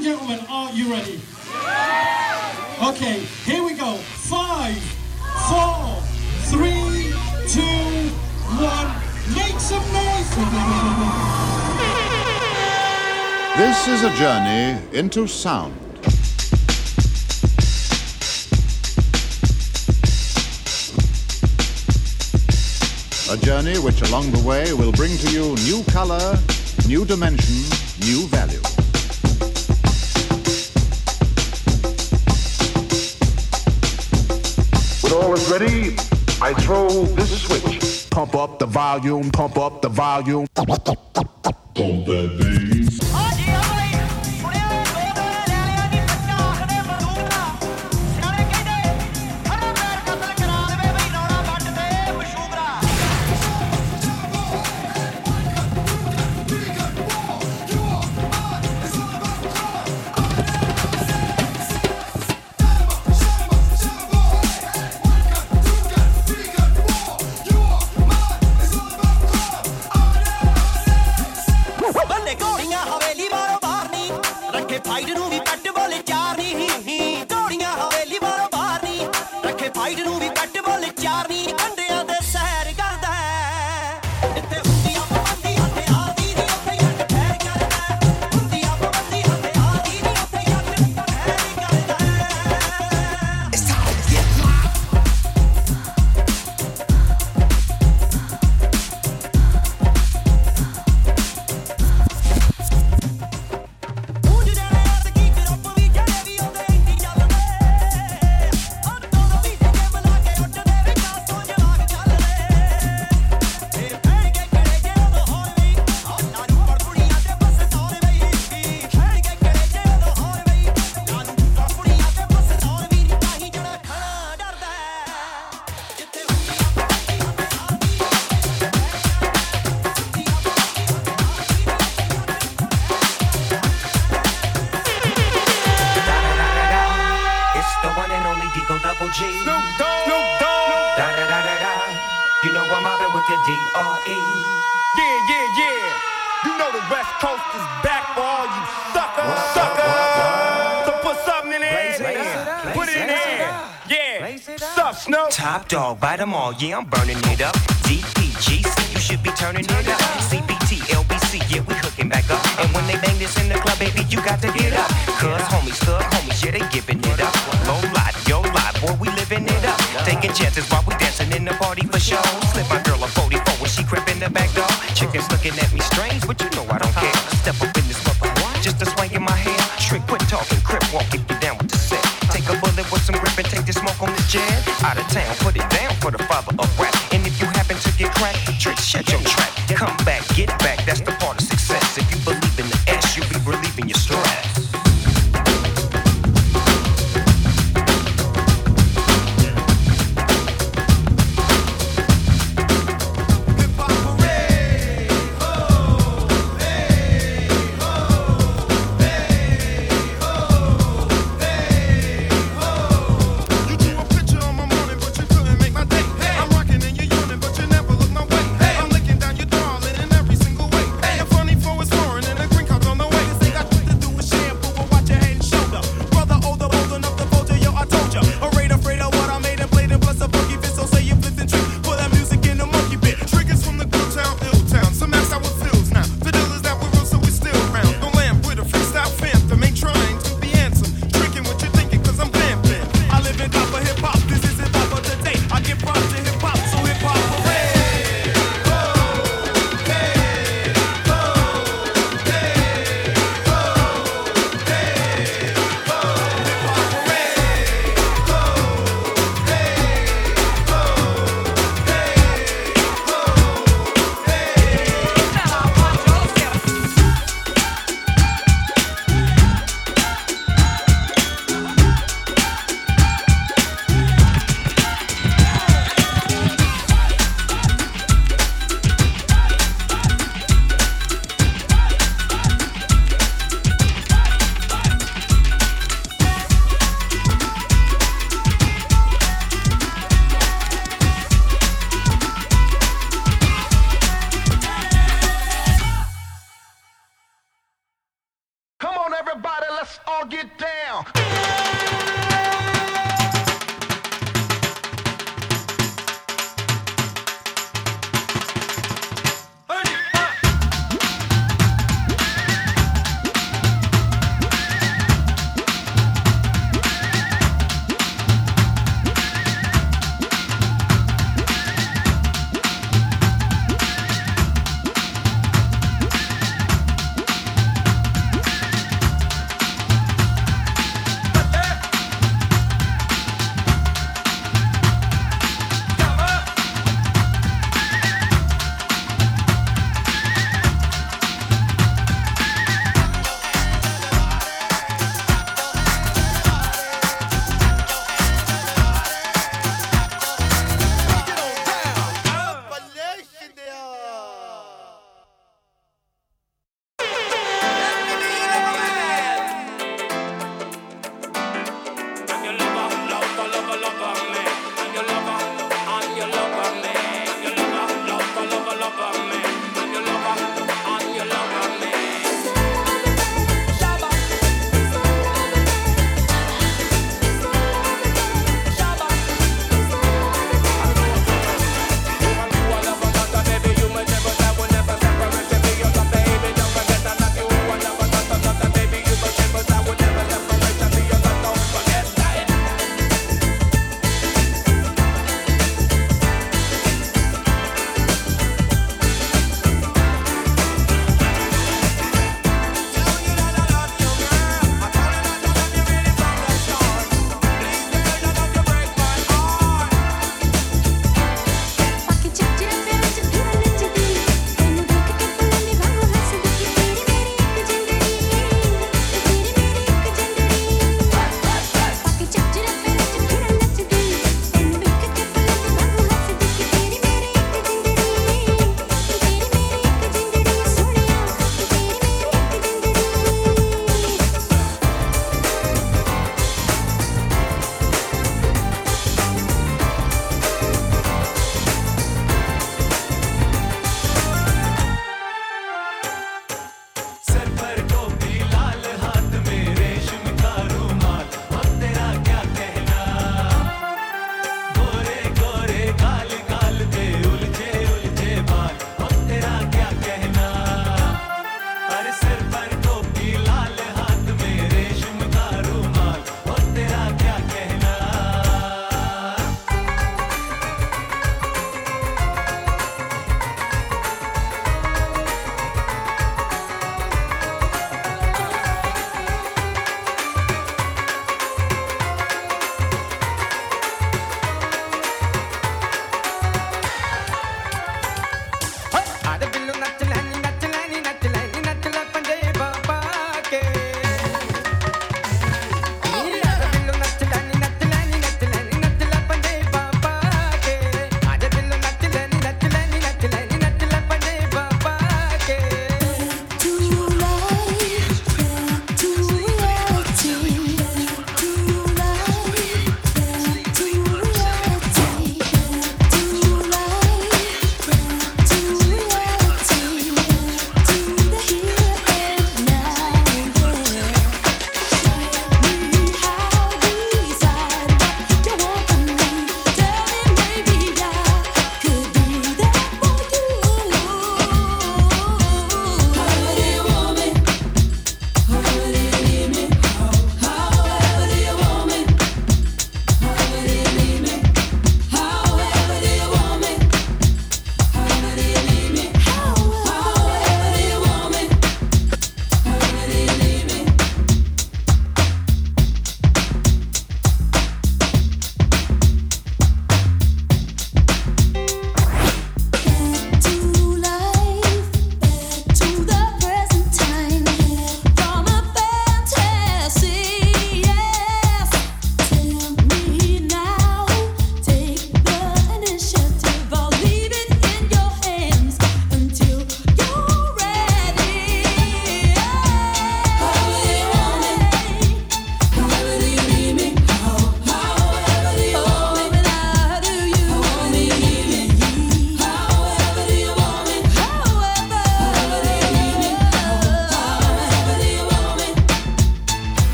and gentlemen, are you ready? Okay, here we go. Five, four, three, two, one. Make some noise! This is a journey into sound. A journey which along the way will bring to you new color, new dimension, new value. Ready, I throw this switch. Pump up the volume, pump up the volume. Pump that I'm mobbing with the D R E. Yeah, yeah, yeah. You know the West Coast is back for all you suckers. Suckers. So put something in the air. Blaze it up. then. Put it in the Blaze it air. up. Yeah. Sup, Snoop? Top dog, bite them all. Yeah, I'm burning it up. DPGC, you should be turning it up. CBT, LBC, yeah, we hooking back up. And when they bang this in the club, baby, you got to get up. Cause homies, thug homies, yeah, they giving it up. Low life, yo life, boy, we living it up. Taking chances while we dancing in the party for show. Slip my girl but you know I don't care. I Step up in this mother, just a swing in my hair. Trick, quit talking, crip walk if you down with the set. Take a bullet with some grip and take the smoke on the jet. Out of town, put it down for the father of rap. And if you happen to get cracked, trick, shut your trap. Come back, get back, that's the let's all get down.